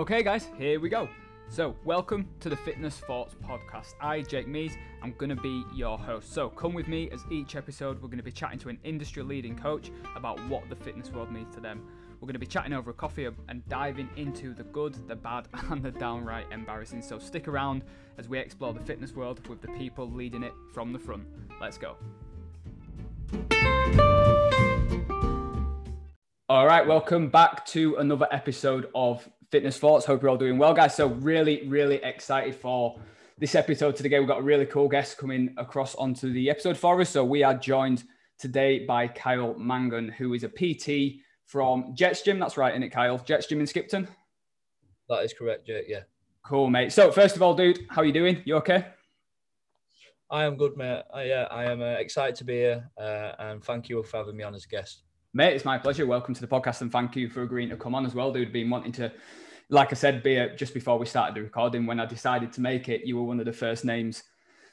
Okay, guys, here we go. So, welcome to the Fitness Thoughts podcast. I, Jake Mees, I'm going to be your host. So, come with me as each episode we're going to be chatting to an industry leading coach about what the fitness world means to them. We're going to be chatting over a coffee and diving into the good, the bad, and the downright embarrassing. So, stick around as we explore the fitness world with the people leading it from the front. Let's go. All right, welcome back to another episode of Fitness Thoughts. Hope you're all doing well, guys. So, really, really excited for this episode today. We've got a really cool guest coming across onto the episode for us. So, we are joined today by Kyle Mangan, who is a PT from Jetts Gym. That's right, isn't it, Kyle? Jetts Gym in Skipton. That is correct, Jake. Yeah. Cool, mate. So, first of all, dude, how are you doing? You okay? I am good, mate. I, yeah, I am uh, excited to be here, uh, and thank you for having me on as a guest. Mate, it's my pleasure. Welcome to the podcast and thank you for agreeing to come on as well, dude. Been wanting to, like I said, be a, just before we started the recording, when I decided to make it, you were one of the first names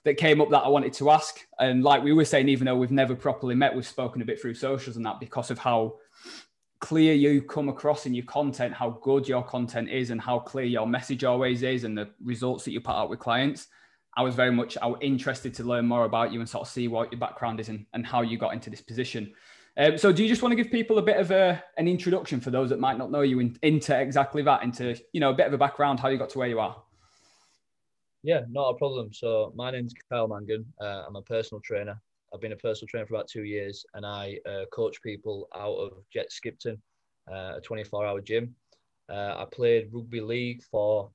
that came up that I wanted to ask. And like we were saying, even though we've never properly met, we've spoken a bit through socials and that because of how clear you come across in your content, how good your content is, and how clear your message always is, and the results that you put out with clients. I was very much I was interested to learn more about you and sort of see what your background is and, and how you got into this position. Um, so, do you just want to give people a bit of a, an introduction for those that might not know you in, into exactly that, into you know a bit of a background, how you got to where you are? Yeah, not a problem. So, my name's Kyle Mangan. Uh, I'm a personal trainer. I've been a personal trainer for about two years, and I uh, coach people out of Jet Skipton, uh, a 24-hour gym. Uh, I played rugby league for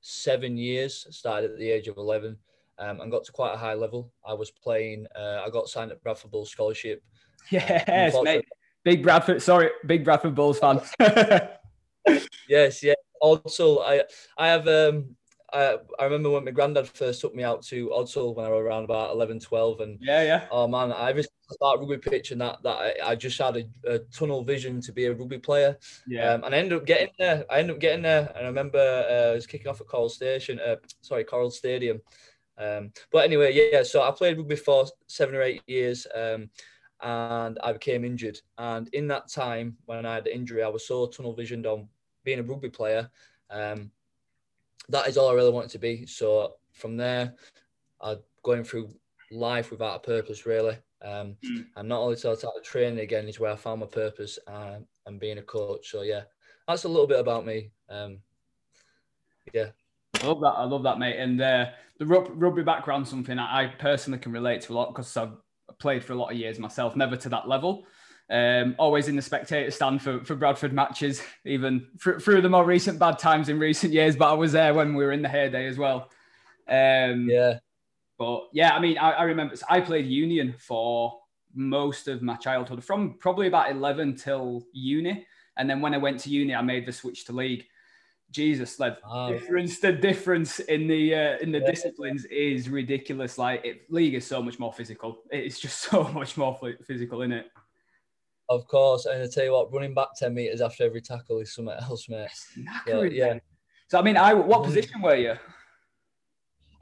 seven years. Started at the age of 11, um, and got to quite a high level. I was playing. Uh, I got signed at Bradford Bulls scholarship Yes, mate. Big Bradford, sorry, big Bradford Bulls fan. yes, yeah. Also, I I have um I, I remember when my granddad first took me out to Odsal when I was around about 11, 12. And yeah, yeah. Oh man, I just started rugby pitch and that that I, I just had a, a, tunnel vision to be a rugby player. Yeah. Um, and I ended up getting there. I ended up getting there. And I remember uh, I was kicking off at Coral Station, uh, sorry, Coral Stadium. Um, but anyway, yeah, so I played rugby for seven or eight years. Um, and I became injured. And in that time, when I had the injury, I was so tunnel visioned on being a rugby player. Um, that is all I really wanted to be. So from there, I going through life without a purpose, really. Um, mm. And not only till I started training again is where I found my purpose um, and being a coach. So yeah, that's a little bit about me. Um, yeah. I love that. I love that, mate. And uh, the rugby background, something I personally can relate to a lot because I've played for a lot of years myself, never to that level. Um, always in the spectator stand for, for Bradford matches, even through the more recent bad times in recent years. But I was there when we were in the heyday as well. Um, yeah. But yeah, I mean, I, I remember I played Union for most of my childhood, from probably about 11 till uni. And then when I went to uni, I made the switch to league. Jesus, like oh. difference the difference in the uh, in the yeah. disciplines is ridiculous. Like it, league is so much more physical. It's just so much more physical in it. Of course, and I tell you what, running back ten meters after every tackle is something else, mate. So, yeah. So I mean, I what position were you?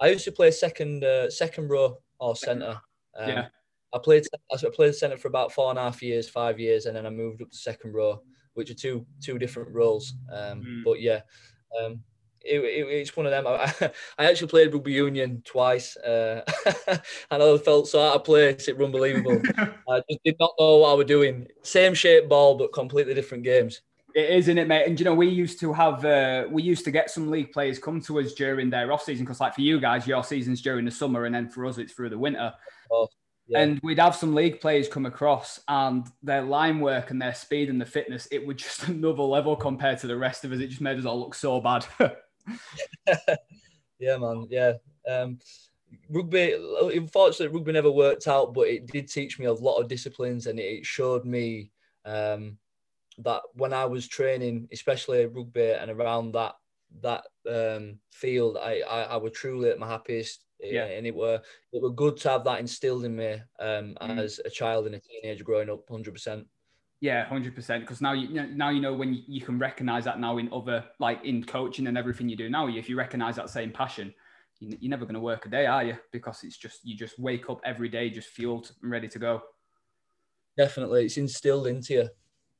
I used to play second uh, second row or centre. Um, yeah. I played I played centre for about four and a half years, five years, and then I moved up to second row which are two two different roles. Um, mm. But yeah, um, it, it, it's one of them. I, I, actually played rugby union twice, uh, and I felt so out of place. It was unbelievable. I just did not know what I was doing. Same shape ball, but completely different games. It is, isn't it, mate? And you know, we used to have, uh, we used to get some league players come to us during their off season because, like for you guys, your season's during the summer, and then for us, it's through the winter. Oh, yeah. And we'd have some league players come across, and their line work and their speed and the fitness, it was just another level compared to the rest of us. It just made us all look so bad. yeah, man. Yeah. Um, rugby, unfortunately, rugby never worked out, but it did teach me a lot of disciplines, and it showed me um, that when I was training, especially rugby and around that that um, field, I, I I was truly at my happiest yeah. and it were it were good to have that instilled in me um, mm. as a child and a teenager growing up 100% yeah 100% because now you now you know when you, you can recognize that now in other like in coaching and everything you do now if you recognize that same passion you're never going to work a day are you because it's just you just wake up every day just fueled and ready to go definitely it's instilled into you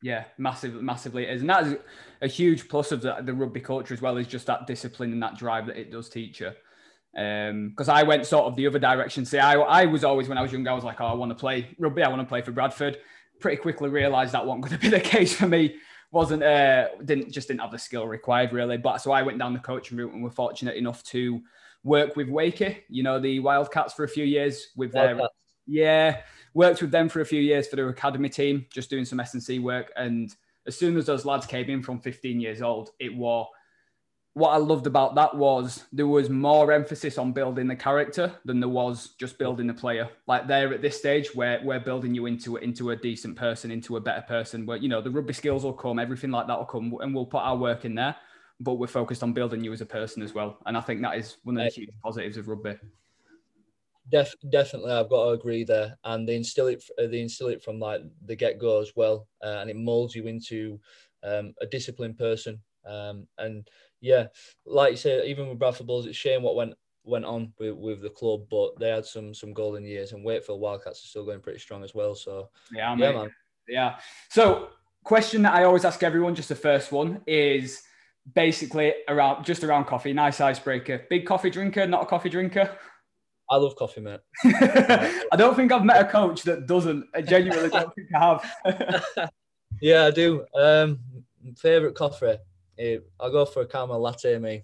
Yeah, massive, massively it is, and that is a huge plus of the, the rugby culture as well. Is just that discipline and that drive that it does teach you. Because um, I went sort of the other direction. See, I, I was always when I was younger, I was like, oh, I want to play rugby. I want to play for Bradford. Pretty quickly realised that wasn't going to be the case for me. Wasn't uh, didn't just didn't have the skill required really. But so I went down the coaching route and we're fortunate enough to work with Wakey, you know, the Wildcats for a few years with their yeah, worked with them for a few years for their academy team, just doing some S and C work. And as soon as those lads came in from 15 years old, it was what I loved about that was there was more emphasis on building the character than there was just building the player. Like there at this stage where we're building you into into a decent person, into a better person. Where you know the rugby skills will come, everything like that will come, and we'll put our work in there. But we're focused on building you as a person as well, and I think that is one of the huge positives of rugby. Def, definitely, I've got to agree there, and they instill it. They instill it from like the get go as well, uh, and it molds you into um, a disciplined person. Um, and yeah, like you say, even with Bradford Bulls, it's shame what went went on with, with the club, but they had some some golden years, and Wakefield Wildcats are still going pretty strong as well. So yeah, yeah, man. Yeah. So, question that I always ask everyone, just the first one, is basically around just around coffee. Nice icebreaker. Big coffee drinker, not a coffee drinker. I love coffee, mate. I don't think I've met a coach that doesn't. I genuinely don't think I have. yeah, I do. Um, favorite coffee. I'll go for a caramel latte, me.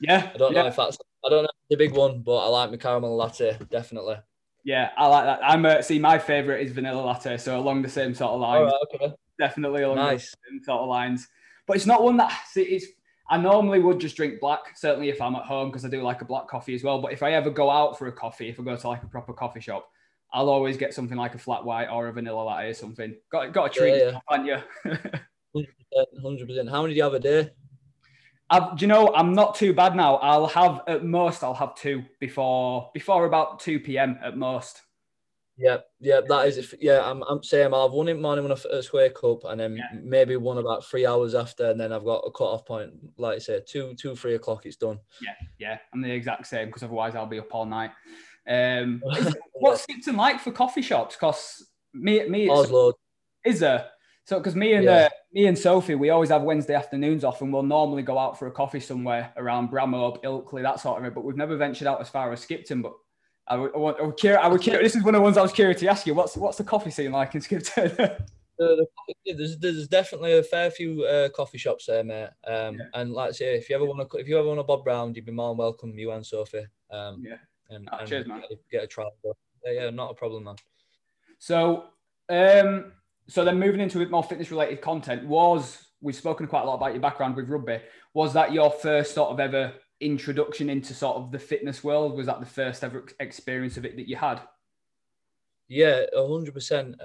Yeah. I don't yeah. know if that's I don't know the big one, but I like my caramel latte definitely. Yeah, I like that. I'm uh, see my favorite is vanilla latte, so along the same sort of lines. okay. Definitely along nice. the same sort of lines. But it's not one that see, it's. I normally would just drink black, certainly if I'm at home because I do like a black coffee as well. But if I ever go out for a coffee, if I go to like a proper coffee shop, I'll always get something like a flat white or a vanilla latte or something. Got got a treat, yeah, yeah. haven't you? Hundred percent. How many do you have a day? I've, do you know I'm not too bad now. I'll have at most I'll have two before before about two p.m. at most. Yeah, yeah, that is. It. Yeah, I'm, I'm saying I'll have one in the morning when I first wake up, and then yeah. maybe one about three hours after, and then I've got a cut off point. Like I said, two, two, three o'clock, it's done. Yeah, yeah, I'm the exact same because otherwise I'll be up all night. Um, what's Skipton like for coffee shops? Because me, me, Oslo. Is there? So, because me and yeah. uh, me and Sophie, we always have Wednesday afternoons off, and we'll normally go out for a coffee somewhere around Bramhall, Ilkley, that sort of it. But we've never ventured out as far as Skipton. But I, would, I, want, I, would I would curious, This is one of the ones I was curious to ask you. What's what's the coffee scene like in Skipton? the, the, there's, there's definitely a fair few uh, coffee shops there, mate. Um, yeah. And like I say, if you ever want to, if you ever want to bob round, you'd be more than welcome. You and Sophie. Um, yeah. And, oh, and cheers, man. Get, get a trial. Yeah, yeah, not a problem, man. So, um, so then moving into a bit more fitness related content was we've spoken quite a lot about your background with rugby. Was that your first sort of ever introduction into sort of the fitness world? Was that the first ever experience of it that you had? Yeah, 100% um, percent.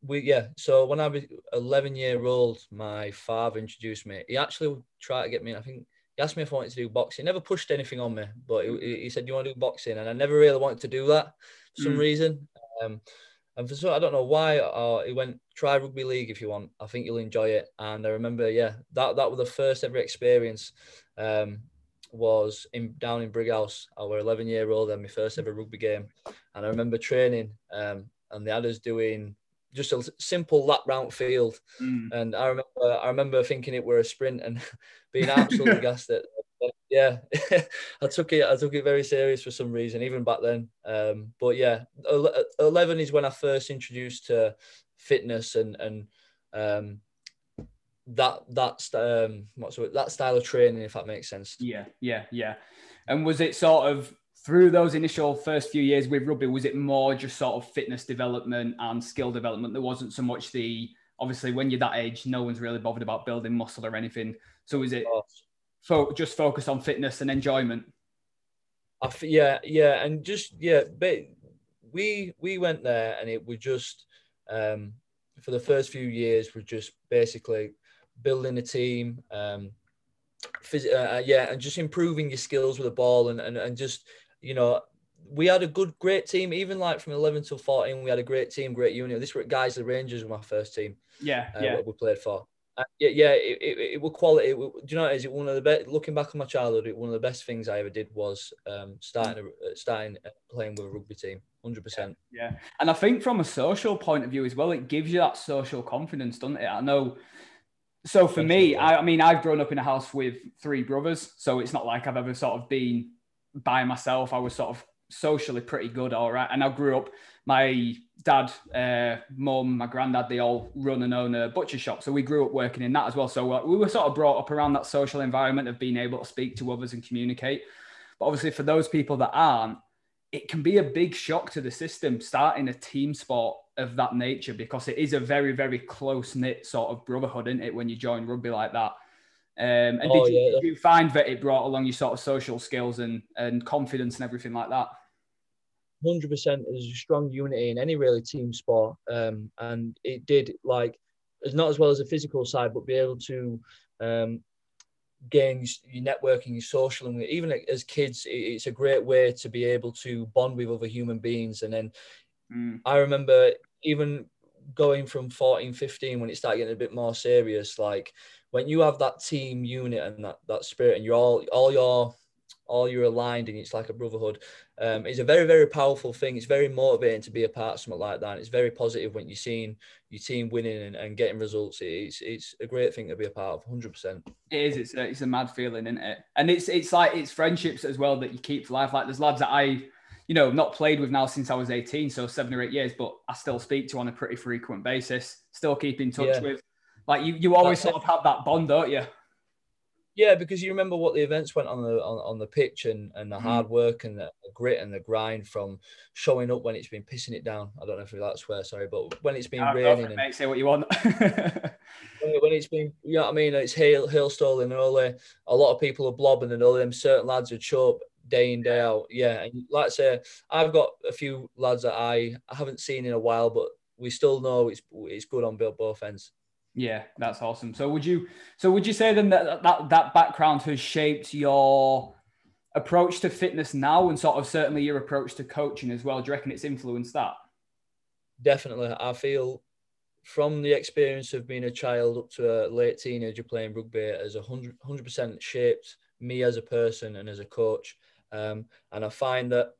We yeah. So when I was eleven year old, my father introduced me. He actually tried to get me. I think he asked me if I wanted to do boxing. He never pushed anything on me, but he, he said, "Do you want to do boxing?" And I never really wanted to do that for some mm. reason. Um, and for so I don't know why, or he went try rugby league if you want. I think you'll enjoy it. And I remember, yeah, that that was the first ever experience. Um, was in down in Brighouse. I was 11 year old and my first ever rugby game. And I remember training, um, and the others doing just a simple lap round field. Mm. And I remember, I remember thinking it were a sprint and being absolutely gassed at yeah, I took it. I took it very serious for some reason, even back then. Um, but yeah, eleven is when I first introduced to fitness and and um, that that um, what's it, that style of training, if that makes sense. Yeah, yeah, yeah. And was it sort of through those initial first few years with rugby? Was it more just sort of fitness development and skill development? There wasn't so much the obviously when you're that age, no one's really bothered about building muscle or anything. So is it? Fo- just focus on fitness and enjoyment. I f- yeah, yeah, and just yeah, but we we went there and it was just um, for the first few years we're just basically building a team, um, phys- uh, uh, yeah, and just improving your skills with the ball and, and and just you know we had a good great team even like from 11 till 14 we had a great team great unit this were guys the rangers were my first team yeah uh, yeah. we played for uh, yeah, yeah, it, it, it will quality. It do you know? Is it one of the best? Looking back on my childhood, it, one of the best things I ever did was um, starting uh, starting uh, playing with a rugby team. hundred percent. Yeah, and I think from a social point of view as well, it gives you that social confidence, doesn't it? I know. So for me, I, I mean, I've grown up in a house with three brothers, so it's not like I've ever sort of been by myself. I was sort of socially pretty good, all right. And I grew up, my dad, uh, mum, my granddad, they all run and own a butcher shop. So we grew up working in that as well. So uh, we were sort of brought up around that social environment of being able to speak to others and communicate. But obviously, for those people that aren't, it can be a big shock to the system starting a team sport of that nature because it is a very, very close knit sort of brotherhood, isn't it? When you join rugby like that. Um, and oh, did, you, yeah. did, you, find that it brought along your sort of social skills and, and confidence and everything like that? 100% there's a strong unity in any really team sport. Um, and it did like, it's not as well as the physical side, but be able to um, gain your networking, your social, and even as kids, it's a great way to be able to bond with other human beings. And then mm. I remember even going from 14, 15 when it started getting a bit more serious, like when you have that team unit and that that spirit, and you're all all your all you're aligned and it's like a brotherhood. Um, it's a very, very powerful thing. It's very motivating to be a part of something like that. And it's very positive when you're seeing your team winning and, and getting results. It's it's a great thing to be a part of, 100%. It is. It's a, it's a mad feeling, isn't it? And it's it's like it's friendships as well that you keep for life. Like there's lads that I, you know, not played with now since I was 18, so seven or eight years, but I still speak to on a pretty frequent basis. Still keep in touch yeah. with. Like you, you always That's sort it. of have that bond, don't you? Yeah, because you remember what the events went on the on, on the pitch and, and the mm. hard work and the, the, grit and the grind from showing up when it's been pissing it down. I don't know if to swear, sorry, but when it's been no, raining, and, mate, say what you want. when it's been, you know what I mean, it's hail, hailstorming, and a lot of people are blobbing, and all of them certain lads are show up day in day out. Yeah, and like I say, I've got a few lads that I, I haven't seen in a while, but we still know it's it's good on both ends. Yeah, that's awesome. So would you so would you say then that that, that background has shaped your approach to fitness now and sort of certainly your approach to coaching as well? Do you reckon it's influenced that? Definitely. I feel from the experience of being a child up to a late teenager playing rugby as a hundred percent shaped me as a person and as a coach. Um, and I find that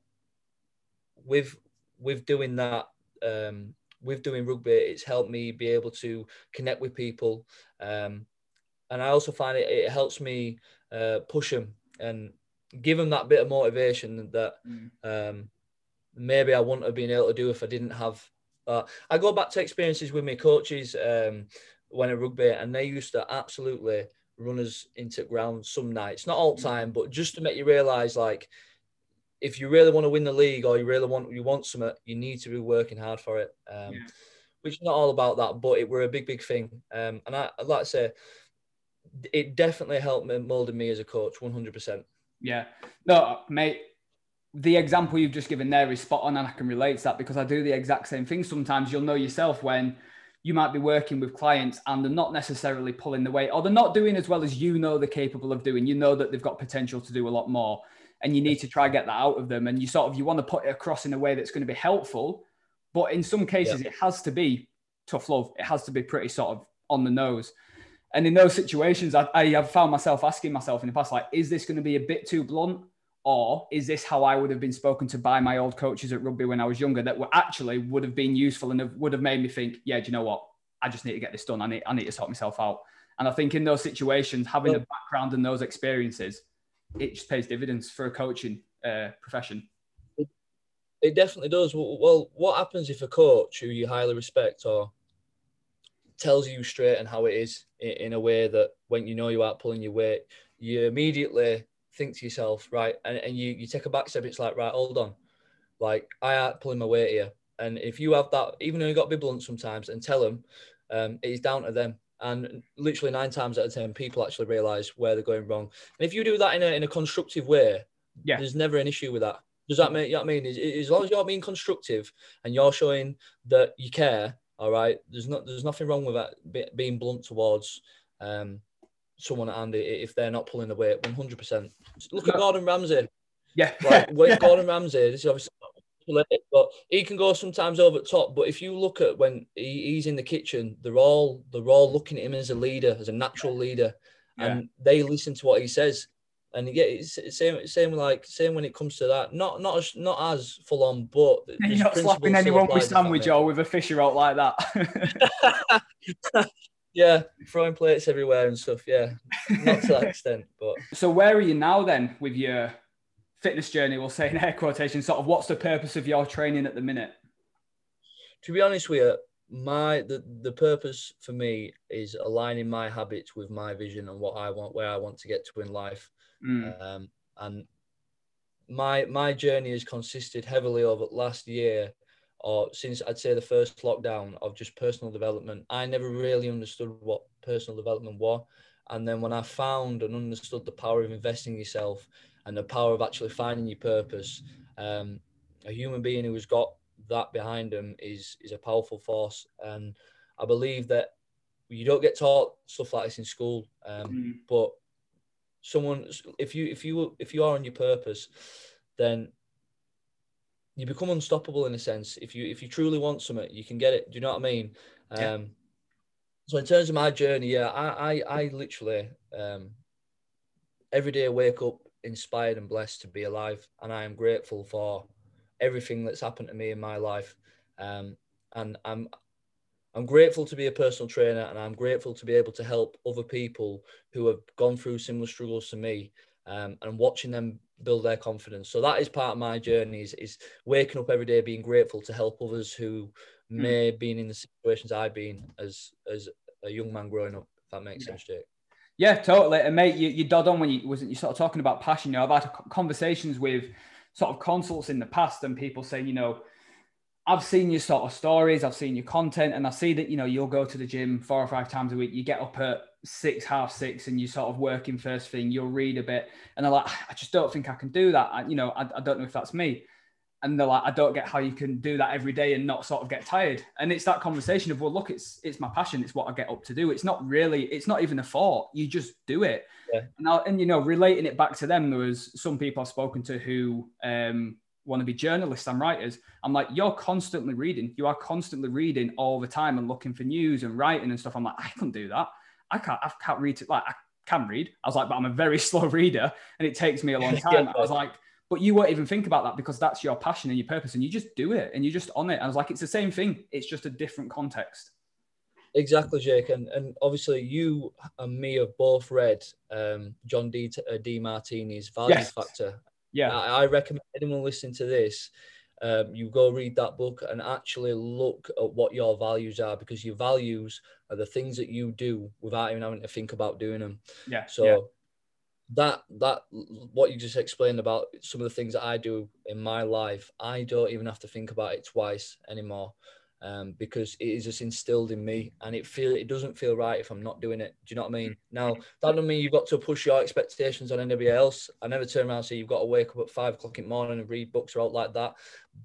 with with doing that, um, with doing rugby, it's helped me be able to connect with people. Um, and I also find it, it helps me uh, push them and give them that bit of motivation that mm. um, maybe I wouldn't have been able to do if I didn't have. Uh, I go back to experiences with my coaches um, when at rugby, and they used to absolutely run us into ground some nights, not all mm. time, but just to make you realize like if you really want to win the league or you really want you want something, you need to be working hard for it. Um, yeah. Which is not all about that, but it were a big, big thing. Um, and I, like to say, it definitely helped me molded me as a coach, one hundred percent. Yeah, no, mate. The example you've just given there is spot on, and I can relate to that because I do the exact same thing. Sometimes you'll know yourself when you might be working with clients and they're not necessarily pulling the weight or they're not doing as well as you know they're capable of doing. You know that they've got potential to do a lot more and you need to try and get that out of them. And you sort of you want to put it across in a way that's going to be helpful, but in some cases yeah. it has to be tough love. It has to be pretty sort of on the nose. And in those situations, I, I have found myself asking myself in the past, like, is this going to be a bit too blunt? Or is this how I would have been spoken to by my old coaches at rugby when I was younger that were actually would have been useful and have, would have made me think, yeah, do you know what? I just need to get this done. I need, I need to sort myself out. And I think in those situations, having a background and those experiences it just pays dividends for a coaching uh, profession. It, definitely does. Well, what happens if a coach who you highly respect or tells you straight and how it is in, a way that when you know you aren't pulling your weight, you immediately think to yourself, right, and, and you, you take a back step, it's like, right, hold on. Like, I aren't pulling my weight here. And if you have that, even though you've got to be blunt sometimes and tell them, um, it is down to them. And literally nine times out of ten, people actually realize where they're going wrong. And if you do that in a, in a constructive way, yeah, there's never an issue with that. Does that make you know what I mean? As, as long as you're being constructive and you're showing that you care, all right, there's not there's nothing wrong with that being blunt towards um, someone and if they're not pulling the weight 100%. Look at Gordon Ramsay. Yeah. Like, Gordon Ramsay, this is obviously but he can go sometimes over the top. But if you look at when he, he's in the kitchen, they're all they're all looking at him as a leader, as a natural leader, yeah. and they listen to what he says. and yeah, it's same same like same when it comes to that. Not not as not as full on, but you're not slapping anyone with sandwich or with a fisher out like that. yeah, throwing plates everywhere and stuff. Yeah, not to that extent, but. So where are you now then with your fitness journey? We'll say in air quotation. Sort of, what's the purpose of your training at the minute? To be honest with you, my the, the purpose for me is aligning my habits with my vision and what I want, where I want to get to in life. Mm. Um, and my my journey has consisted heavily over last year or since I'd say the first lockdown of just personal development. I never really understood what personal development was. And then when I found and understood the power of investing in yourself and the power of actually finding your purpose, um, a human being who has got that behind them is is a powerful force. And I believe that you don't get taught stuff like this in school, um, mm. but someone if you if you if you are on your purpose then you become unstoppable in a sense if you if you truly want something you can get it do you know what i mean yeah. um so in terms of my journey yeah i i, I literally um every day I wake up inspired and blessed to be alive and i am grateful for everything that's happened to me in my life um and i'm I'm grateful to be a personal trainer and I'm grateful to be able to help other people who have gone through similar struggles to me um, and watching them build their confidence. So that is part of my journey is, is waking up every day being grateful to help others who mm. may have been in the situations I've been as as a young man growing up, if that makes yeah. sense, Jake. Yeah, totally. And mate, you, you dod on when you wasn't you sort of talking about passion. You know, I've had conversations with sort of consults in the past and people saying, you know, I've seen your sort of stories, I've seen your content, and I see that you know you'll go to the gym four or five times a week. You get up at six, half six, and you sort of working first thing. You'll read a bit, and they're like, I just don't think I can do that. I, you know, I, I don't know if that's me. And they're like, I don't get how you can do that every day and not sort of get tired. And it's that conversation of, well, look, it's it's my passion. It's what I get up to do. It's not really, it's not even a thought. You just do it. Yeah. And, I, and you know, relating it back to them, there was some people I've spoken to who um, want to be journalists and writers. I'm like, you're constantly reading. You are constantly reading all the time and looking for news and writing and stuff. I'm like, I can't do that. I can't. I can't read it. Like I can read. I was like, but I'm a very slow reader, and it takes me a long time. I was like, but you won't even think about that because that's your passion and your purpose, and you just do it and you're just on it. And I was like, it's the same thing. It's just a different context. Exactly, Jake, and and obviously you and me have both read um, John D. Uh, Demartini's Value yes. Factor, yeah, I, I recommend anyone listening to this. Um, you go read that book and actually look at what your values are because your values are the things that you do without even having to think about doing them. Yeah. So yeah. That that what you just explained about some of the things that I do in my life, I don't even have to think about it twice anymore um, because it is just instilled in me and it feel it doesn't feel right if I'm not doing it. Do you know what I mean? Now that doesn't mean you've got to push your expectations on anybody else. I never turn around and say you've got to wake up at five o'clock in the morning and read books or out like that.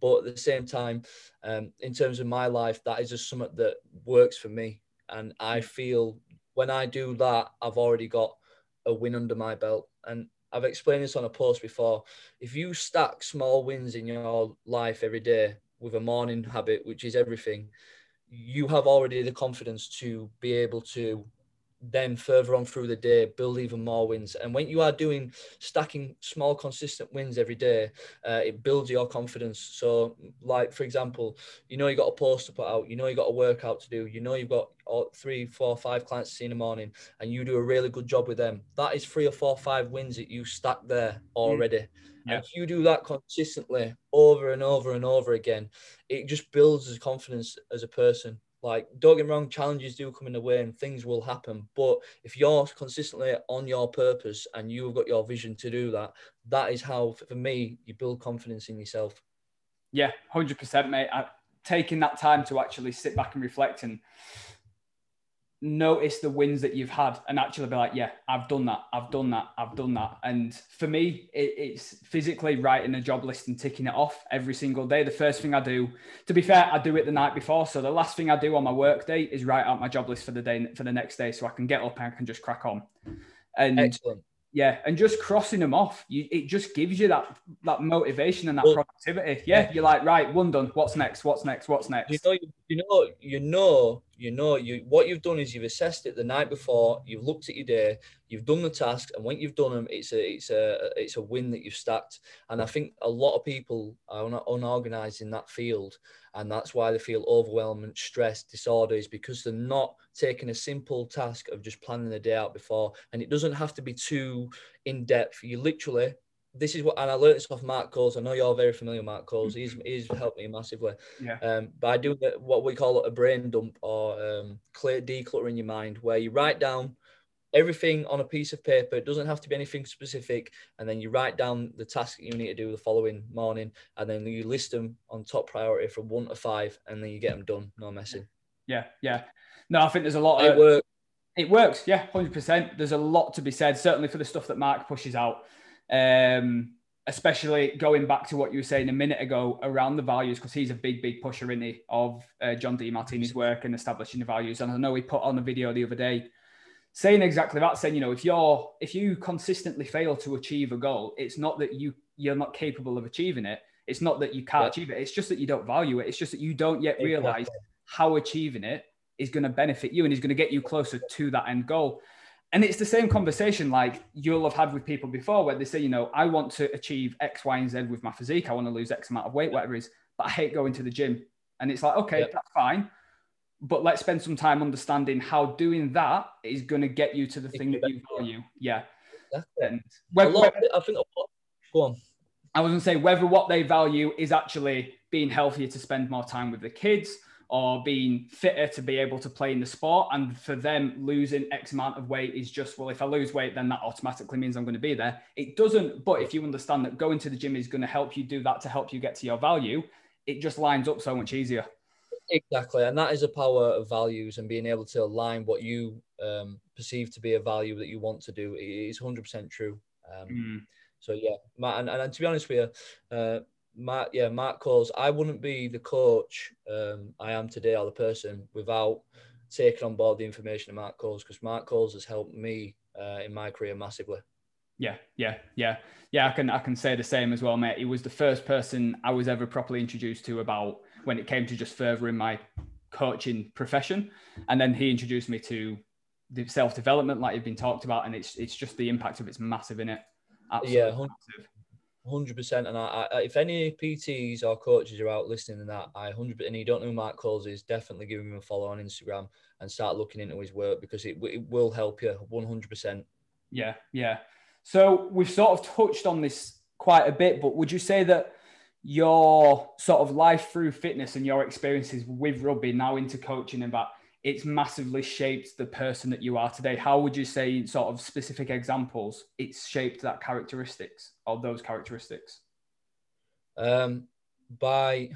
But at the same time, um, in terms of my life, that is just something that works for me. And I feel when I do that, I've already got a win under my belt. And I've explained this on a post before. If you stack small wins in your life every day, with a morning habit, which is everything, you have already the confidence to be able to then further on through the day build even more wins and when you are doing stacking small consistent wins every day uh, it builds your confidence so like for example you know you got a post to put out you know you got a workout to do you know you've got three four five clients to see in the morning and you do a really good job with them that is three or four five wins that you stack there already mm. yeah. if you do that consistently over and over and over again it just builds his confidence as a person like, don't get me wrong, challenges do come in the way and things will happen. But if you're consistently on your purpose and you've got your vision to do that, that is how, for me, you build confidence in yourself. Yeah, 100%, mate. I, taking that time to actually sit back and reflect and notice the wins that you've had and actually be like, yeah, I've done that, I've done that, I've done that. And for me, it, it's physically writing a job list and ticking it off every single day. The first thing I do, to be fair, I do it the night before. So the last thing I do on my work day is write out my job list for the day for the next day, so I can get up and I can just crack on. And Excellent. Yeah, and just crossing them off, you, it just gives you that that motivation and that well, productivity. Yeah, yeah, you're like, right, one done. What's next? What's next? What's next? You know, you know, you know, you know, you what you've done is you've assessed it the night before. You've looked at your day. You've done the tasks, and when you've done them, it's a it's a it's a win that you've stacked. And I think a lot of people are unorganized in that field, and that's why they feel overwhelmed, stressed, disorder is because they're not taking a simple task of just planning the day out before. And it doesn't have to be too in depth. You literally this is what, and I learned this off Mark Coles. I know you're very familiar with Mark Coles. He's he's helped me massively. Yeah. Um, but I do what we call a brain dump or um, clear decluttering your mind, where you write down everything on a piece of paper. It doesn't have to be anything specific, and then you write down the task you need to do the following morning, and then you list them on top priority from one to five, and then you get them done. No messing. Yeah, yeah. No, I think there's a lot. It of, works. It works. Yeah, hundred percent. There's a lot to be said, certainly for the stuff that Mark pushes out um, especially going back to what you were saying a minute ago around the values, because he's a big, big pusher in the of uh, John Demartini's work and establishing the values. And I know he put on a video the other day saying exactly that, saying, you know, if you're if you consistently fail to achieve a goal, it's not that you you're not capable of achieving it. It's not that you can't yeah. achieve it. It's just that you don't value it. It's just that you don't yet realize exactly. how achieving it is going to benefit you and is going to get you closer to that end goal and it's the same conversation like you'll have had with people before where they say, you know, I want to achieve X, Y, and Z with my physique. I want to lose X amount of weight, whatever it is, but I hate going to the gym. And it's like, okay, yep. that's fine. But let's spend some time understanding how doing that is going to get you to the thing that you value. Yeah. And whether, lot, I think, go on. I was going to say whether what they value is actually being healthier to spend more time with the kids or being fitter to be able to play in the sport. And for them, losing X amount of weight is just, well, if I lose weight, then that automatically means I'm going to be there. It doesn't, but if you understand that going to the gym is going to help you do that to help you get to your value, it just lines up so much easier. Exactly. And that is a power of values and being able to align what you um, perceive to be a value that you want to do is 100% true. Um, mm. So, yeah, Matt, and, and, to be honest with you, uh, Mark, yeah, Mark Coles. I wouldn't be the coach um, I am today or the person without taking on board the information of Mark Coles because Mark Coles has helped me uh, in my career massively. Yeah, yeah, yeah, yeah. I can I can say the same as well, mate. He was the first person I was ever properly introduced to about when it came to just furthering my coaching profession, and then he introduced me to the self development, like you've been talked about, and it's it's just the impact of it's massive in it. Absolutely yeah, massive hundred percent. And I, I, if any PTs or coaches are out listening to that, I hundred and you don't know who Mark Coles is, definitely give him a follow on Instagram and start looking into his work because it, it will help you one hundred percent. Yeah, yeah. So we've sort of touched on this quite a bit, but would you say that your sort of life through fitness and your experiences with rugby now into coaching and that it's massively shaped the person that you are today. How would you say, sort of specific examples, it's shaped that characteristics or those characteristics? Um, by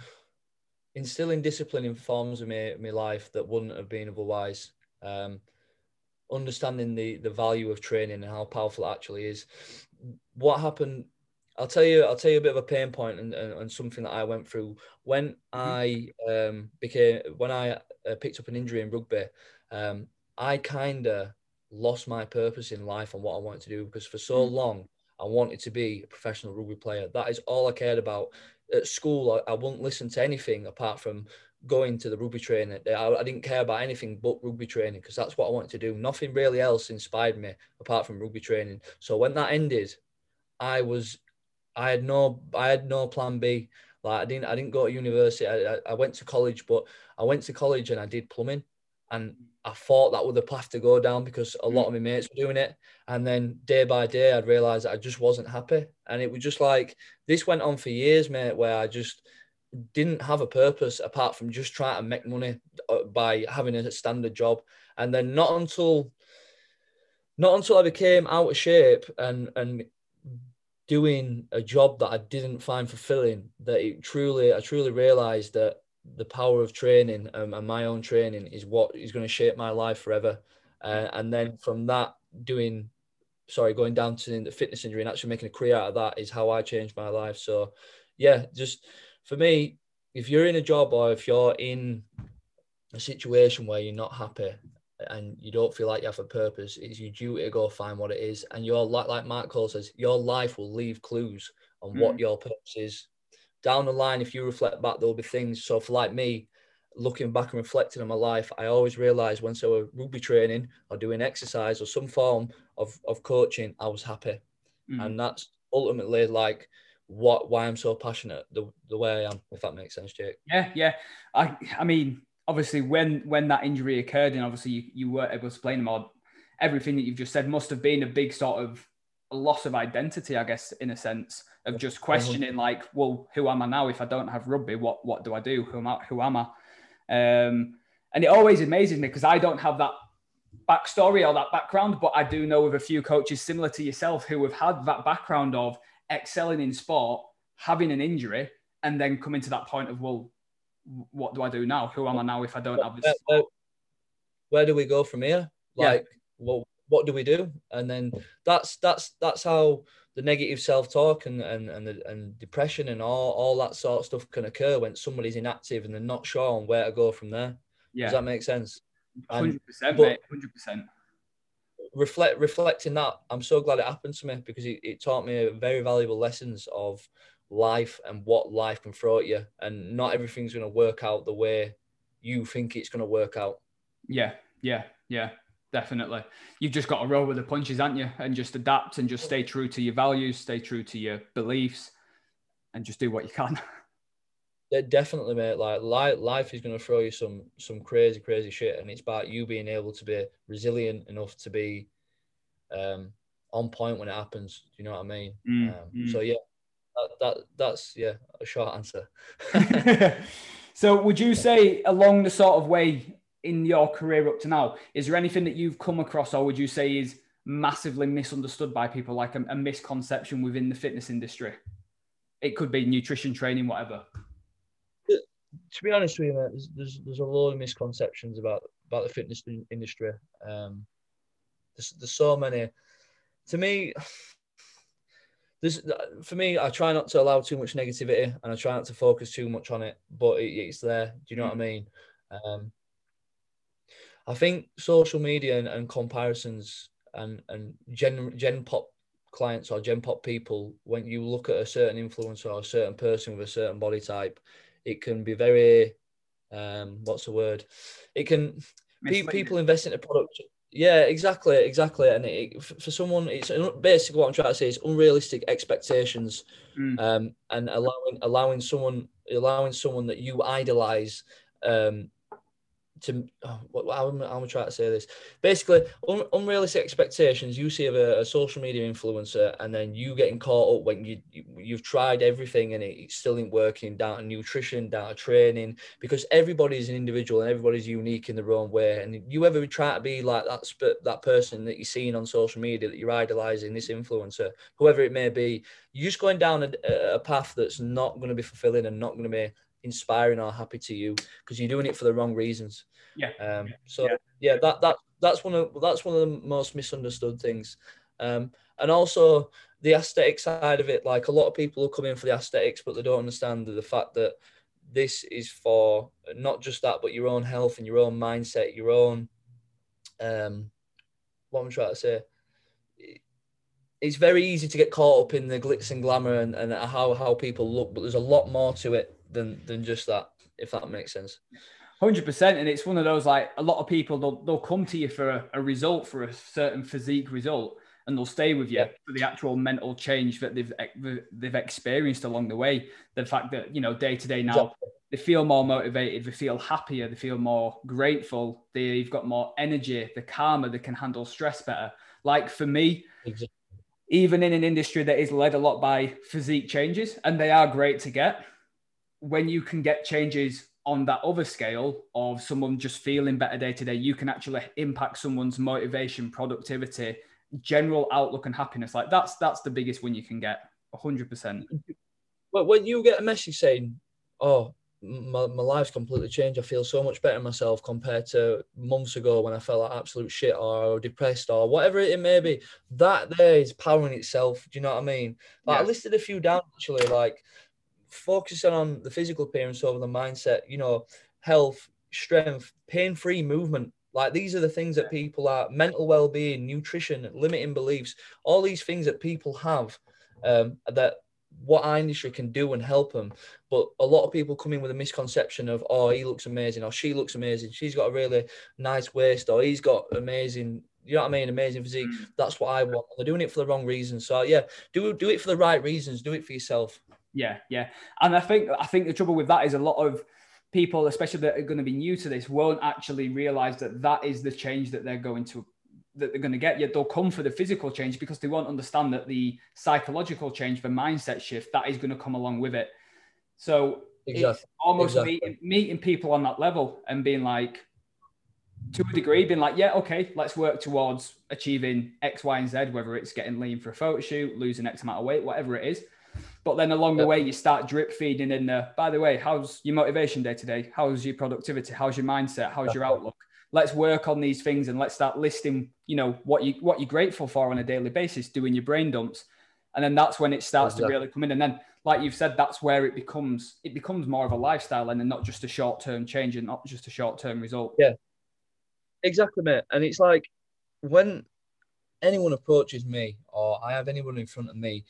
instilling discipline in forms of my, my life that wouldn't have been otherwise. Um, understanding the the value of training and how powerful it actually is. What happened? I'll tell you. I'll tell you a bit of a pain point and, and, and something that I went through when mm-hmm. I um, became when I uh, picked up an injury in rugby, um, I kind of lost my purpose in life and what I wanted to do because for so mm. long I wanted to be a professional rugby player. That is all I cared about. At school, I, I wouldn't listen to anything apart from going to the rugby training. I, I didn't care about anything but rugby training because that's what I wanted to do. Nothing really else inspired me apart from rugby training. So when that ended, I was, I had no, I had no plan B. Like I didn't, I didn't go to university. I, I went to college, but I went to college and I did plumbing, and I thought that was the path to go down because a lot of my mates were doing it. And then day by day, I'd realised I just wasn't happy, and it was just like this went on for years, mate, where I just didn't have a purpose apart from just trying to make money uh, by having a standard job. And then not until not until I became out of shape and and doing a job that I didn't find fulfilling that it truly I truly realized that the power of training um, and my own training is what is going to shape my life forever. Uh, and then from that, doing, sorry, going down to the fitness injury and actually making a career out of that is how I changed my life. So, yeah, just for me, if you're in a job or if you're in a situation where you're not happy and you don't feel like you have a purpose, it's your duty to go find what it is. And your like like Mark Cole says, your life will leave clues on mm. what your purpose is down the line, if you reflect back, there'll be things. So for like me, looking back and reflecting on my life, I always realized once I was rugby training or doing exercise or some form of, of coaching, I was happy. Mm. And that's ultimately like what why I'm so passionate the, the way I am, if that makes sense, Jake. Yeah, yeah. I I mean, obviously when when that injury occurred and obviously you, you weren't able to play more, everything that you've just said must have been a big sort of loss of identity, I guess, in a sense of just questioning like, well, who am I now if I don't have rugby? What what do I do? Who am I? Who am I? Um, and it always amazes me because I don't have that backstory or that background, but I do know of a few coaches similar to yourself who have had that background of excelling in sport, having an injury, and then coming to that point of, well, what do I do now? Who am I now if I don't have this? Where, where do we go from here? Like, yeah. well, what do we do? And then that's that's that's how the negative self-talk and and and, the, and depression and all all that sort of stuff can occur when somebody's inactive and they're not sure on where to go from there. Yeah. Does that make sense? Hundred percent, mate. Hundred percent. Reflect reflecting that, I'm so glad it happened to me because it, it taught me very valuable lessons of life and what life can throw at you, and not everything's going to work out the way you think it's going to work out. Yeah, yeah, yeah, definitely. You've just got to roll with the punches, aren't you? And just adapt and just stay true to your values, stay true to your beliefs, and just do what you can. Yeah, definitely, mate. Like life, life is going to throw you some some crazy, crazy shit, and it's about you being able to be resilient enough to be um, on point when it happens. Do you know what I mean? Mm, um, mm. So yeah, that, that that's yeah a short answer. so would you say along the sort of way in your career up to now, is there anything that you've come across, or would you say is massively misunderstood by people, like a, a misconception within the fitness industry? It could be nutrition training, whatever to be honest with you, mate, there's, there's, there's a lot of misconceptions about about the fitness industry. Um, there's, there's so many. To me, this for me, I try not to allow too much negativity, and I try not to focus too much on it. But it, it's there. Do you know mm. what I mean? Um, I think social media and, and comparisons and and gen gen pop clients or gen pop people, when you look at a certain influencer or a certain person with a certain body type, it can be very um, what's the word? It can people invest in a product. Yeah, exactly, exactly. And it, for someone, it's basically what I'm trying to say is unrealistic expectations, mm. um, and allowing allowing someone allowing someone that you idolize um, to oh, how, am, how am I trying to say this? Basically, un, unrealistic expectations you see of a, a, social media influencer, and then you getting caught up when you, you have tried everything and it, it still ain't working down nutrition, down training, because everybody's an individual and everybody's unique in their own way. And you ever try to be like that that person that you're seeing on social media that you're idolizing, this influencer, whoever it may be, you're just going down a, a path that's not going to be fulfilling and not going to be inspiring or happy to you because you're doing it for the wrong reasons. Yeah. Um, so yeah. yeah, that that that's one of that's one of the most misunderstood things. Um, and also the aesthetic side of it, like a lot of people will come in for the aesthetics, but they don't understand the, the fact that this is for not just that, but your own health and your own mindset, your own um, what I'm trying to say. It's very easy to get caught up in the glitz and glamour and, and how, how people look, but there's a lot more to it than than just that, if that makes sense. Hundred percent, and it's one of those like a lot of people they'll they'll come to you for a, a result for a certain physique result, and they'll stay with you yeah. for the actual mental change that they've they've experienced along the way. The fact that you know day to day now exactly. they feel more motivated, they feel happier, they feel more grateful, they've got more energy, they're calmer, they can handle stress better. Like for me, exactly. even in an industry that is led a lot by physique changes, and they are great to get when you can get changes on that other scale of someone just feeling better day to day, you can actually impact someone's motivation, productivity, general outlook, and happiness. Like that's that's the biggest win you can get, hundred percent. But when you get a message saying, "Oh, my, my life's completely changed. I feel so much better myself compared to months ago when I felt like absolute shit or depressed or whatever it may be. That there is power in itself. Do you know what I mean? Like yeah. I listed a few down actually, like focusing on the physical appearance over the mindset, you know, health, strength, pain free movement. Like these are the things that people are mental well being, nutrition, limiting beliefs, all these things that people have um, that what our industry can do and help them. But a lot of people come in with a misconception of, oh, he looks amazing, or she looks amazing. She's got a really nice waist, or he's got amazing, you know what I mean, amazing physique. Mm. That's what I want. They're doing it for the wrong reasons. So yeah, do do it for the right reasons. Do it for yourself. Yeah, yeah. And I think I think the trouble with that is a lot of people, especially that are going to be new to this, won't actually realize that that is the change that they're going to that they're going to get. Yet they'll come for the physical change because they won't understand that the psychological change, the mindset shift, that is going to come along with it. So exactly. almost exactly. Meeting, meeting people on that level and being like, to a degree, being like, yeah, okay, let's work towards achieving X, Y, and Z, whether it's getting lean for a photo shoot, losing X amount of weight, whatever it is. But then along the way, you start drip feeding in there. By the way, how's your motivation day to day? How's your productivity? How's your mindset? How's your outlook? Let's work on these things and let's start listing, you know, what you what you're grateful for on a daily basis, doing your brain dumps. And then that's when it starts exactly. to really come in. And then, like you've said, that's where it becomes it becomes more of a lifestyle and then not just a short term change and not just a short term result. Yeah. Exactly, mate. And it's like when anyone approaches me or I have anyone in front of me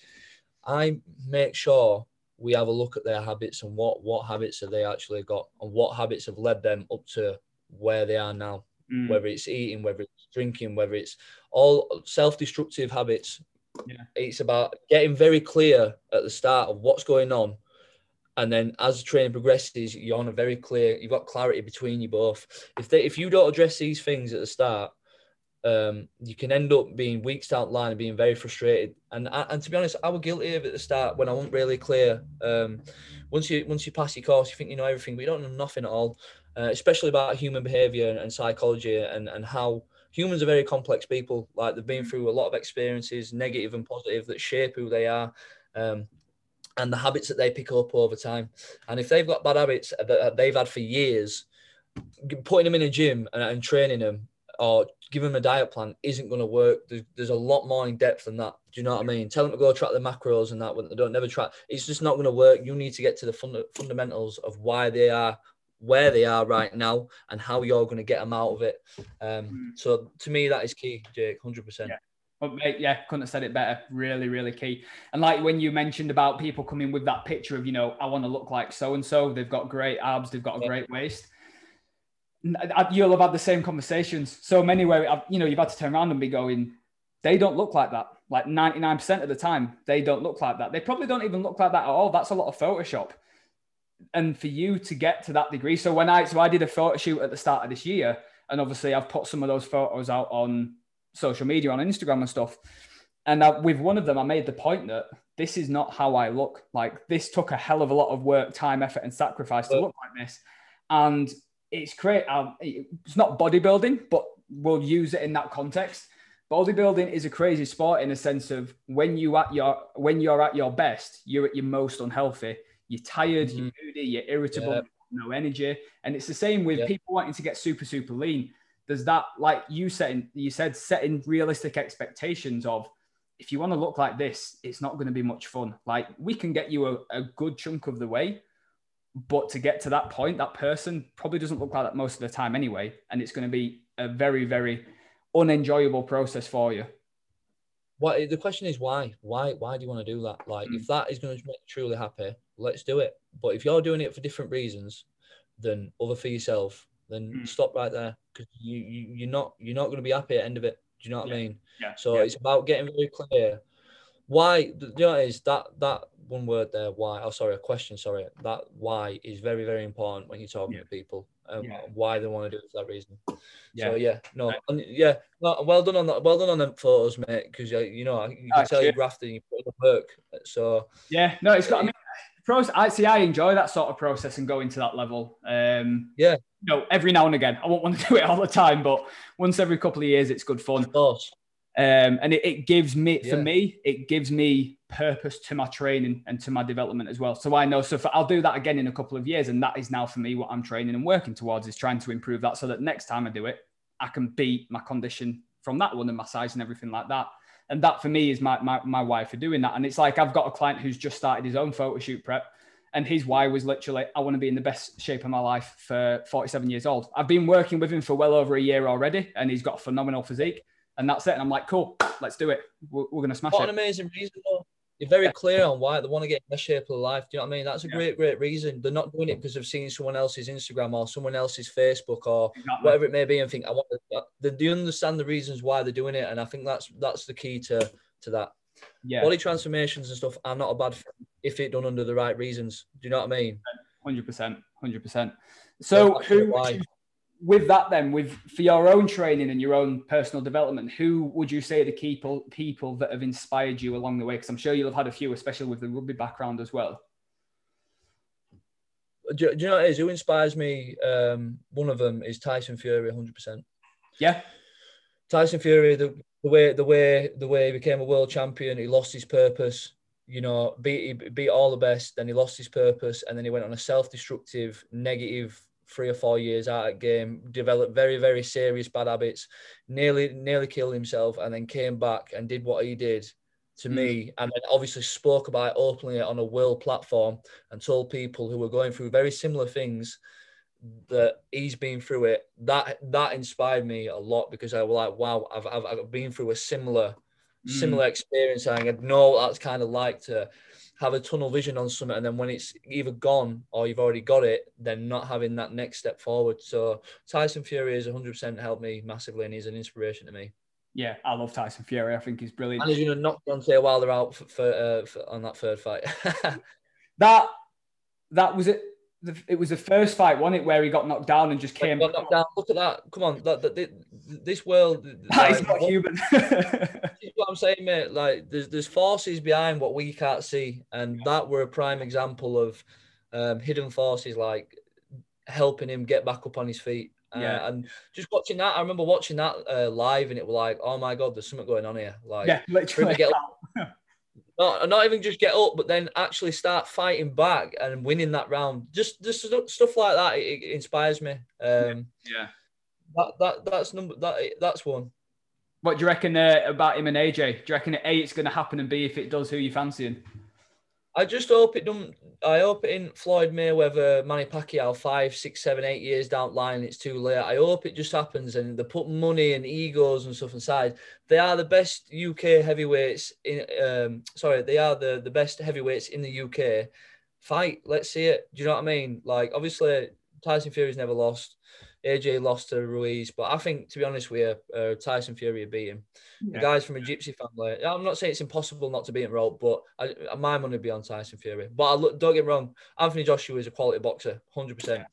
I make sure we have a look at their habits and what what habits have they actually got and what habits have led them up to where they are now. Mm. Whether it's eating, whether it's drinking, whether it's all self-destructive habits. Yeah. It's about getting very clear at the start of what's going on. And then as the training progresses, you're on a very clear, you've got clarity between you both. If they if you don't address these things at the start, um, you can end up being weeks the line and being very frustrated. And and to be honest, I was guilty of it at the start when I wasn't really clear. Um, once you once you pass your course, you think you know everything, but you don't know nothing at all. Uh, especially about human behavior and, and, psychology and, and how humans are very complex people. Like they've been through a lot of experiences, negative and positive, that shape who they are. Um, and the habits that they pick up over time. And if they've got bad habits that they've had for years, putting them in a gym and, and training them or give them a diet plan isn't going to work. There's, there's, a lot more in depth than that. Do you know what I mean? Tell them to go track the macros and that when they don't never track. It's just not going to work. You need to get to the fund- fundamentals of why they are where they are right now and how you're going to get them out of it. Um, mm. So to me, that is key, Jake, hundred percent. But mate, yeah, couldn't have said it better. Really, really key. And like when you mentioned about people coming with that picture of, you know, I want to look like so and so. They've got great abs. They've got a yeah. great waist Uh, you'll have had the same conversations. So many where you know you've had to turn around and be going they don't look like that. Like 99% of the time they don't look like that. They probably don't even look like that at all. That's a lot of photoshop. And for you to get to that degree so when i so i did a photo shoot at the start of this year and obviously i've put some of those photos out on social media on instagram and stuff. And I, with one of them i made the point that this is not how i look. Like this took a hell of a lot of work time effort and sacrifice to look like this. And it's great. Um, it's not bodybuilding, but we'll use it in that context. Bodybuilding is a crazy sport in a sense of when you at your when you're at your best, you're at your most unhealthy. You're tired, mm-hmm. you're moody, you're irritable, yeah. no energy, and it's the same with yeah. people wanting to get super super lean. There's that like you setting you said setting realistic expectations of if you want to look like this, it's not going to be much fun. Like we can get you a, a good chunk of the way, but to get to that point, that person probably doesn't look like that most of the time anyway. And it's going to be a very, very unenjoyable process for you. What the question is why? Why why do you want to do that? Like mm. if that is going to make you truly happy, let's do it. But if you're doing it for different reasons than other for yourself, then mm. stop right there because you, you you're not you're not going to be happy at the end of it. Do you know what yeah. I mean? Yeah. So yeah. it's about getting very clear. Why you know is that that one word there. Why? Oh, sorry, a question. Sorry, that why is very very important when you're talking yeah. to people. Um, yeah. Why they want to do it for that reason. Yeah. So yeah, no, and, yeah, no, well done on that. Well done on them photos, mate. Because uh, you know you can tell you're grafting, you put in the work. So yeah, no, it's got. I mean, process. I see. I enjoy that sort of process and going to that level. Um, yeah. You know, every now and again. I won't want to do it all the time, but once every couple of years, it's good fun. Of course. Um, and it, it, gives me, yeah. for me, it gives me purpose to my training and to my development as well. So I know, so for, I'll do that again in a couple of years. And that is now for me what I'm training and working towards is trying to improve that so that next time I do it, I can beat my condition from that one and my size and everything like that. And that for me is my, my, my why for doing that. And it's like I've got a client who's just started his own photo shoot prep. And his why was literally, I want to be in the best shape of my life for 47 years old. I've been working with him for well over a year already, and he's got a phenomenal physique and that's it. And I'm like, cool, let's do it. We're, we're going to smash what it. What an amazing reason, though. you're very clear on why they want to get in the shape of life. Do you know what I mean? That's a yeah. great, great reason. They're not doing it because they've seen someone else's Instagram or someone else's Facebook or exactly. whatever it may be, and think I want. To, they, they understand the reasons why they're doing it, and I think that's that's the key to to that. Yeah, body transformations and stuff are not a bad thing if it done under the right reasons. Do you know what I mean? Hundred percent, hundred percent. So who? With that then with for your own training and your own personal development who would you say the people people that have inspired you along the way? Because i'm sure you'll have had a few especially with the rugby background as well. Do, do you know what it is? Who inspires me um, one of them is tyson fury 100% yeah. Tyson fury the, the way the way the way he became a world champion he lost his purpose you know beat he beat all the best then he lost his purpose and then he went on a self-destructive negative three or four years out of game, developed very, very serious bad habits, nearly nearly killed himself, and then came back and did what he did to mm. me, and then obviously spoke about opening it openly on a world platform and told people who were going through very similar things that he's been through it. That that inspired me a lot because I was like, wow, I've I've, I've been through a similar mm. similar experience, and I know what that's kind of like to have a tunnel vision on something, and then when it's either gone or you've already got it, then not having that next step forward. So Tyson Fury has 100% helped me massively, and he's an inspiration to me. Yeah, I love Tyson Fury. I think he's brilliant. And he's going to knock Deontay Wilder out for, for, uh, for on that third fight. that that was it the, it was the first fight, wasn't it, where he got knocked down and just came. Got knocked down. Look at that! Come on, that, that, this world. That like, is not what, human. what I'm saying, mate. Like, there's there's forces behind what we can't see, and that were a prime example of um, hidden forces, like helping him get back up on his feet. Uh, yeah. and just watching that, I remember watching that uh, live, and it was like, oh my god, there's something going on here. Like, yeah, literally. Get, not, not even just get up, but then actually start fighting back and winning that round. Just just stuff like that. It, it inspires me. Um, yeah. That, that that's number that that's one. What do you reckon uh, about him and AJ? Do you reckon a it's going to happen and b if it does, who you fancying? I just hope it don't. I hope it in Floyd Mayweather, Manny Pacquiao, five, six, seven, eight years down the line, it's too late. I hope it just happens and they put money and egos and stuff aside. They are the best UK heavyweights in. Um, sorry, they are the the best heavyweights in the UK. Fight, let's see it. Do you know what I mean? Like, obviously, Tyson Fury's never lost. AJ lost to Ruiz, but I think, to be honest with you, uh, Tyson Fury beat him. Yeah. The guys from a Gypsy family. I'm not saying it's impossible not to beat him, Rope, but I, my money would be on Tyson Fury. But I look, don't get me wrong, Anthony Joshua is a quality boxer, 100%.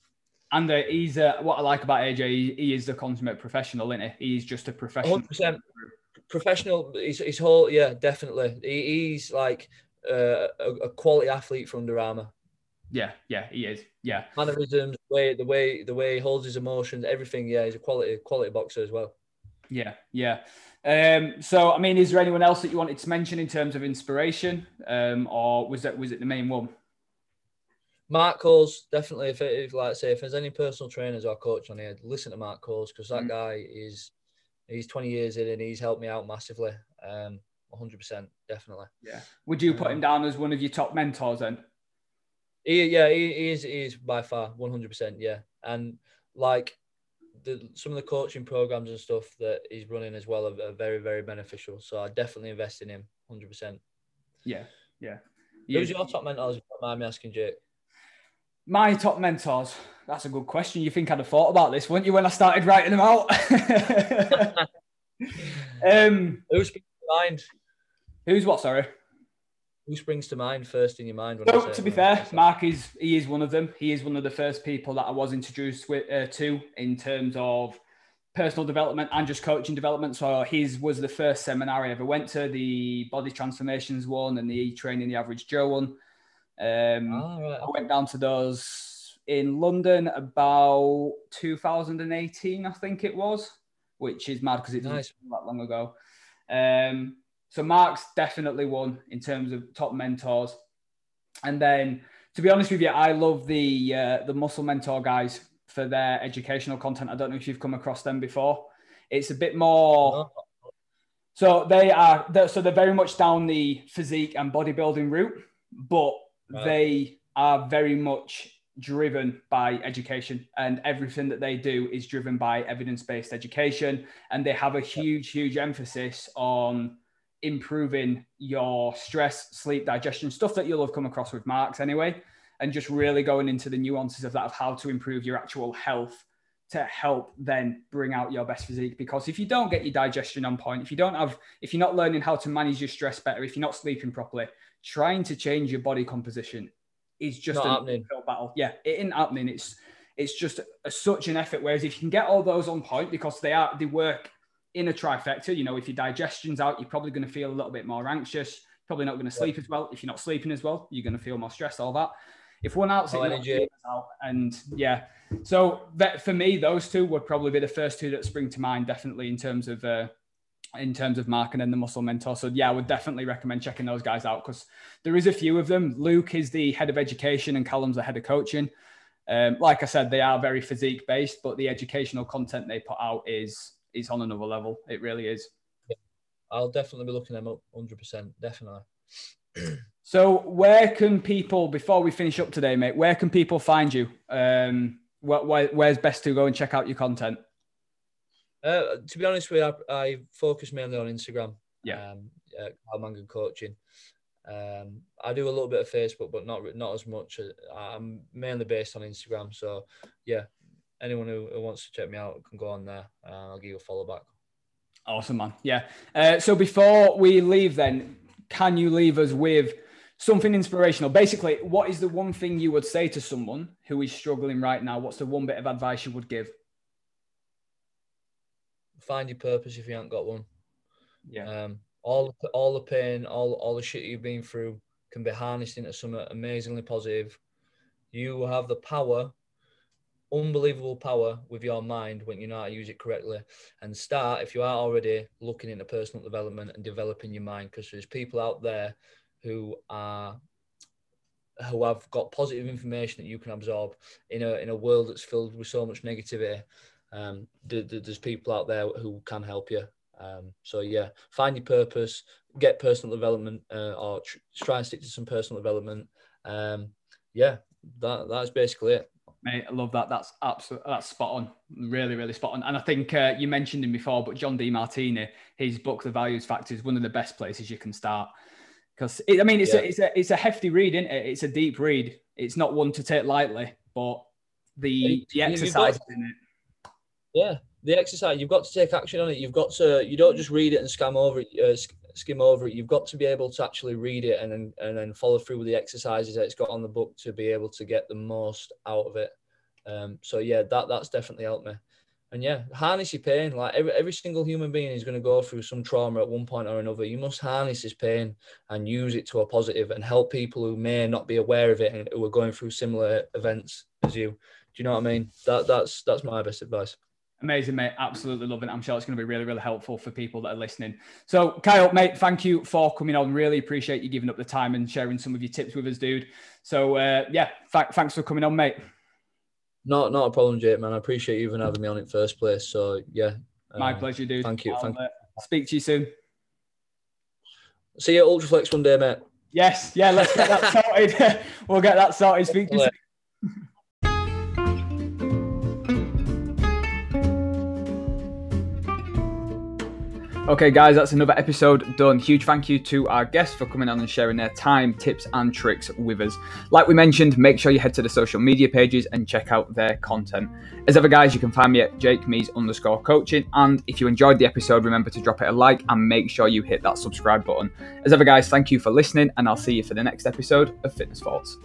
And uh, he's uh, what I like about AJ. He, he, is the consummate professional, isn't he? He's just a professional. 100% professional. His, his whole, yeah, definitely. He, he's like uh, a, a, quality athlete from Under Armour. Yeah, yeah, he is. Yeah, mannerisms, the way the way the way he holds his emotions, everything. Yeah, he's a quality quality boxer as well. Yeah, yeah. Um, so, I mean, is there anyone else that you wanted to mention in terms of inspiration, um, or was that was it the main one? Mark Coles definitely. If, if like I say, if there's any personal trainers or coach on here, listen to Mark Coles because that mm. guy is he's 20 years in and he's helped me out massively. Um, 100% definitely. Yeah. Would you put him down as one of your top mentors then? He, yeah, he, he is. He is by far one hundred percent. Yeah, and like the some of the coaching programs and stuff that he's running as well are, are very very beneficial. So I definitely invest in him, hundred percent. Yeah, yeah. Who's your top mentors? Mind me asking, Jake. My top mentors. That's a good question. You think I'd have thought about this, wouldn't you, when I started writing them out? um, who's behind? Who's what? Sorry. Who springs to mind first in your mind? So, to be fair, Mark is he is one of them. He is one of the first people that I was introduced with, uh, to in terms of personal development and just coaching development. So his was the first seminar I ever went to, the body transformations one and the training the average Joe one. Um, oh, right. I went down to those in London about 2018, I think it was, which is mad because it nice. not that long ago. Um, so Mark's definitely one in terms of top mentors. And then, to be honest with you, I love the uh, the Muscle Mentor guys for their educational content. I don't know if you've come across them before. It's a bit more. So they are so they're very much down the physique and bodybuilding route, but they are very much driven by education and everything that they do is driven by evidence-based education and they have a huge huge emphasis on improving your stress, sleep, digestion, stuff that you'll have come across with Marks anyway, and just really going into the nuances of that of how to improve your actual health to help then bring out your best physique. Because if you don't get your digestion on point, if you don't have, if you're not learning how to manage your stress better, if you're not sleeping properly, trying to change your body composition is just Not uphill battle. Yeah, it ain't happening. It's it's just a, such an effort. Whereas if you can get all those on point, because they are they work in a trifecta. You know, if your digestion's out, you're probably going to feel a little bit more anxious. Probably not going to sleep as well. If you're not sleeping as well, you're going to feel more stressed. All that. If one out's energy. out, and yeah. So that for me, those two would probably be the first two that spring to mind, definitely in terms of uh, in terms of Mark and then the Muscle Mentor. So yeah, I would definitely recommend checking those guys out because there is a few of them. Luke is the head of education and Callum's the head of coaching. Um, like I said, they are very physique based, but the educational content they put out is is on another level. It really is. I'll definitely be looking them up 100%. Definitely. So where can people, before we finish up today, mate, where can people find you? Um, where, where, where's best to go and check out your content? Uh, to be honest with you, I, I focus mainly on Instagram. Yeah. Um, uh, Carl Mangan coaching. Um, I do a little bit of Facebook, but not not as much. I'm mainly based on Instagram. So, yeah, anyone who, who wants to check me out can go on there. Uh, I'll give you a follow back. Awesome, man. Yeah. Uh, so before we leave, then, can you leave us with something inspirational? Basically, what is the one thing you would say to someone who is struggling right now? What's the one bit of advice you would give? Find your purpose if you haven't got one. Yeah. Um, all all the pain, all all the shit you've been through can be harnessed into something amazingly positive. You have the power, unbelievable power with your mind when you know how to use it correctly. And start if you are already looking into personal development and developing your mind, because there's people out there who are who have got positive information that you can absorb in a in a world that's filled with so much negativity. Um, th- th- there's people out there who can help you. Um, so yeah, find your purpose, get personal development, uh, or tr- try and stick to some personal development. Um, yeah, that that's basically it. Mate, I love that. That's absolutely that's spot on. Really, really spot on. And I think uh, you mentioned him before, but John Demartini, his book, The Values Factor, is one of the best places you can start. Because I mean, it's Yeah. a it's a it's a hefty read, isn't it? It's a deep read. It's not one to take lightly, but the the you've got- in it. Yeah, the exercise you've got to take action on it. You've got to you don't just read it and skim over it, uh, skim over it. You've got to be able to actually read it and then and then follow through with the exercises that it's got on the book to be able to get the most out of it. Um, so yeah, that that's definitely helped me. And yeah, harness your pain. Like every, every single human being is going to go through some trauma at one point or another. You must harness this pain and use it to a positive and help people who may not be aware of it and who are going through similar events as you. Do you know what I mean? That that's that's my best advice. Amazing, mate. Absolutely loving it. I'm sure it's going to be really, really helpful for people that are listening. So, Kyle, mate, thank you for coming on. Really appreciate you giving up the time and sharing some of your tips with us, dude. So, uh, yeah, th- thanks for coming on, mate. Not not a problem, Jake, man. I appreciate you even having me on in first place. So yeah. My um, pleasure, dude. Thank you. I'll, Thank uh, speak to you soon. See you at Ultraflex one day, mate. Yes, yeah, let's get that sorted. we'll get that sorted. Speak to you soon. Okay, guys, that's another episode done. Huge thank you to our guests for coming on and sharing their time, tips, and tricks with us. Like we mentioned, make sure you head to the social media pages and check out their content. As ever, guys, you can find me at Jake Mees underscore coaching. And if you enjoyed the episode, remember to drop it a like and make sure you hit that subscribe button. As ever, guys, thank you for listening, and I'll see you for the next episode of Fitness Thoughts.